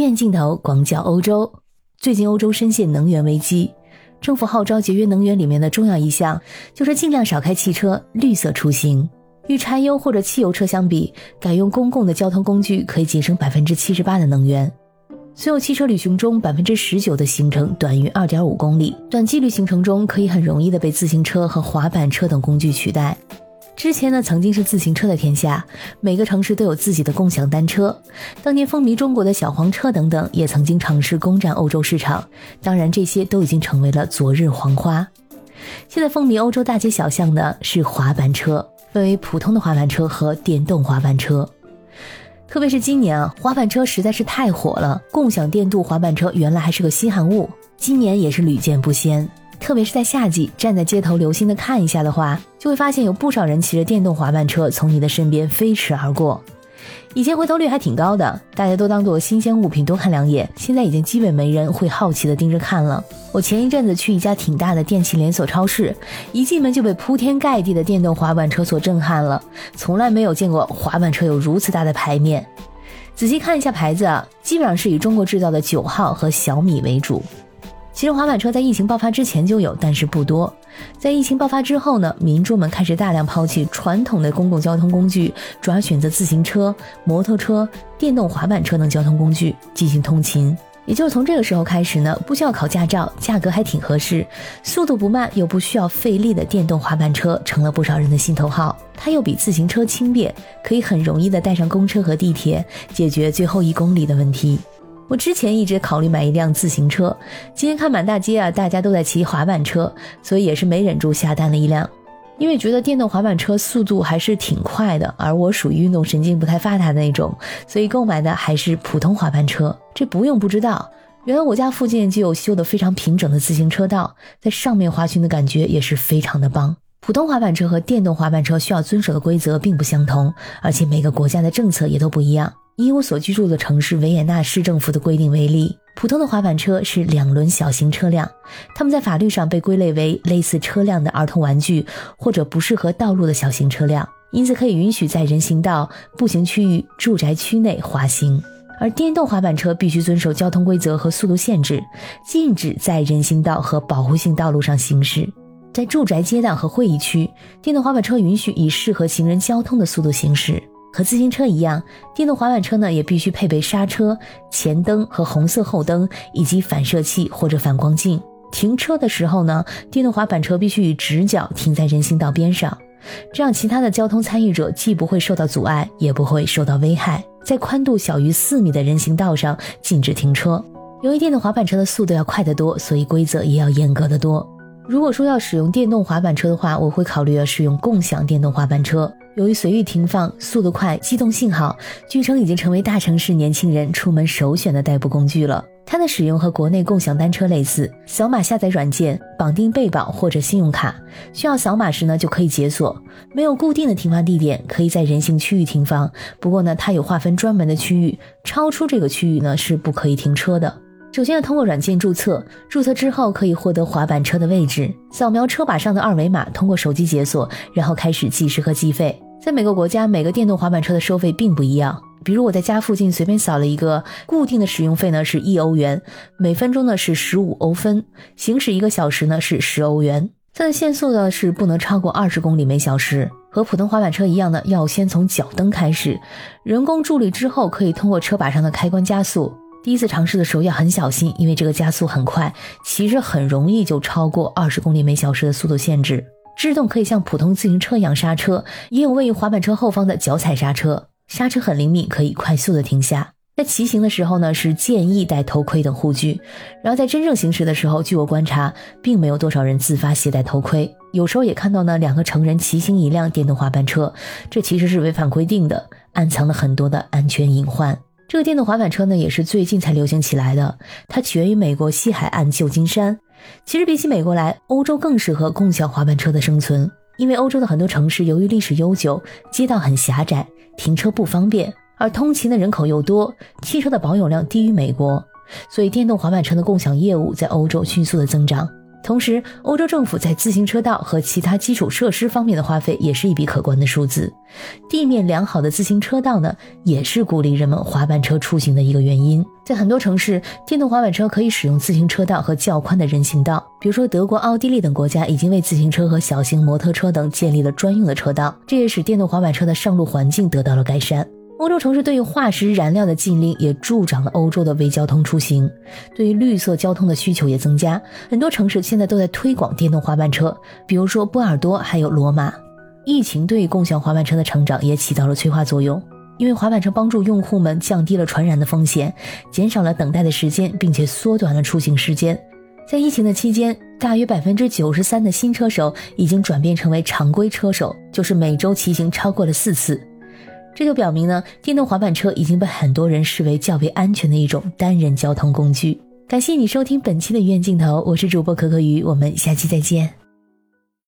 面镜头广角欧洲，最近欧洲深陷能源危机，政府号召节约能源里面的重要一项就是尽量少开汽车，绿色出行。与柴油或者汽油车相比，改用公共的交通工具可以节省百分之七十八的能源。所有汽车旅行中，百分之十九的行程短于二点五公里，短距离行程中可以很容易的被自行车和滑板车等工具取代。之前呢，曾经是自行车的天下，每个城市都有自己的共享单车。当年风靡中国的小黄车等等，也曾经尝试攻占欧洲市场。当然，这些都已经成为了昨日黄花。现在风靡欧洲大街小巷的是滑板车，分为普通的滑板车和电动滑板车。特别是今年啊，滑板车实在是太火了，共享电动滑板车原来还是个稀罕物，今年也是屡见不鲜。特别是在夏季，站在街头留心的看一下的话，就会发现有不少人骑着电动滑板车从你的身边飞驰而过。以前回头率还挺高的，大家都当做新鲜物品多看两眼，现在已经基本没人会好奇的盯着看了。我前一阵子去一家挺大的电器连锁超市，一进门就被铺天盖地的电动滑板车所震撼了，从来没有见过滑板车有如此大的牌面。仔细看一下牌子啊，基本上是以中国制造的九号和小米为主。其实滑板车在疫情爆发之前就有，但是不多。在疫情爆发之后呢，民众们开始大量抛弃传统的公共交通工具，主要选择自行车、摩托车、电动滑板车等交通工具进行通勤。也就是从这个时候开始呢，不需要考驾照，价格还挺合适，速度不慢又不需要费力的电动滑板车成了不少人的心头好。它又比自行车轻便，可以很容易的带上公车和地铁，解决最后一公里的问题。我之前一直考虑买一辆自行车，今天看满大街啊，大家都在骑滑板车，所以也是没忍住下单了一辆。因为觉得电动滑板车速度还是挺快的，而我属于运动神经不太发达的那种，所以购买的还是普通滑板车。这不用不知道，原来我家附近就有修得非常平整的自行车道，在上面滑行的感觉也是非常的棒。普通滑板车和电动滑板车需要遵守的规则并不相同，而且每个国家的政策也都不一样。以我所居住的城市维也纳市政府的规定为例，普通的滑板车是两轮小型车辆，它们在法律上被归类为类似车辆的儿童玩具或者不适合道路的小型车辆，因此可以允许在人行道、步行区域、住宅区内滑行。而电动滑板车必须遵守交通规则和速度限制，禁止在人行道和保护性道路上行驶。在住宅街道和会议区，电动滑板车允许以适合行人交通的速度行驶。和自行车一样，电动滑板车呢也必须配备刹车、前灯和红色后灯，以及反射器或者反光镜。停车的时候呢，电动滑板车必须以直角停在人行道边上，这样其他的交通参与者既不会受到阻碍，也不会受到危害。在宽度小于四米的人行道上禁止停车。由于电动滑板车的速度要快得多，所以规则也要严格的多。如果说要使用电动滑板车的话，我会考虑要使用共享电动滑板车。由于随意停放、速度快、机动性好，据称已经成为大城市年轻人出门首选的代步工具了。它的使用和国内共享单车类似，扫码下载软件，绑定备保或者信用卡，需要扫码时呢就可以解锁。没有固定的停放地点，可以在人行区域停放。不过呢，它有划分专门的区域，超出这个区域呢是不可以停车的。首先要通过软件注册，注册之后可以获得滑板车的位置，扫描车把上的二维码，通过手机解锁，然后开始计时和计费。在每个国家，每个电动滑板车的收费并不一样。比如我在家附近随便扫了一个，固定的使用费呢是一欧元，每分钟呢是十五欧分，行驶一个小时呢是十欧元。它的限速呢是不能超过二十公里每小时，和普通滑板车一样呢，要先从脚蹬开始，人工助力之后可以通过车把上的开关加速。第一次尝试的时候要很小心，因为这个加速很快，其实很容易就超过二十公里每小时的速度限制。制动可以像普通自行车一样刹车，也有位于滑板车后方的脚踩刹车，刹车很灵敏，可以快速的停下。在骑行的时候呢，是建议戴头盔等护具。然后在真正行驶的时候，据我观察，并没有多少人自发携带头盔。有时候也看到呢，两个成人骑行一辆电动滑板车，这其实是违反规定的，暗藏了很多的安全隐患。这个电动滑板车呢，也是最近才流行起来的。它起源于美国西海岸旧金山。其实比起美国来，欧洲更适合共享滑板车的生存，因为欧洲的很多城市由于历史悠久，街道很狭窄，停车不方便，而通勤的人口又多，汽车的保有量低于美国，所以电动滑板车的共享业务在欧洲迅速的增长。同时，欧洲政府在自行车道和其他基础设施方面的花费也是一笔可观的数字。地面良好的自行车道呢，也是鼓励人们滑板车出行的一个原因。在很多城市，电动滑板车可以使用自行车道和较宽的人行道，比如说德国、奥地利等国家已经为自行车和小型摩托车等建立了专用的车道，这也使电动滑板车的上路环境得到了改善。欧洲城市对于化石燃料的禁令也助长了欧洲的微交通出行，对于绿色交通的需求也增加。很多城市现在都在推广电动滑板车，比如说波尔多还有罗马。疫情对共享滑板车的成长也起到了催化作用，因为滑板车帮助用户们降低了传染的风险，减少了等待的时间，并且缩短了出行时间。在疫情的期间，大约百分之九十三的新车手已经转变成为常规车手，就是每周骑行超过了四次。这就表明呢，电动滑板车已经被很多人视为较为安全的一种单人交通工具。感谢你收听本期的医院镜头，我是主播可可鱼，我们下期再见。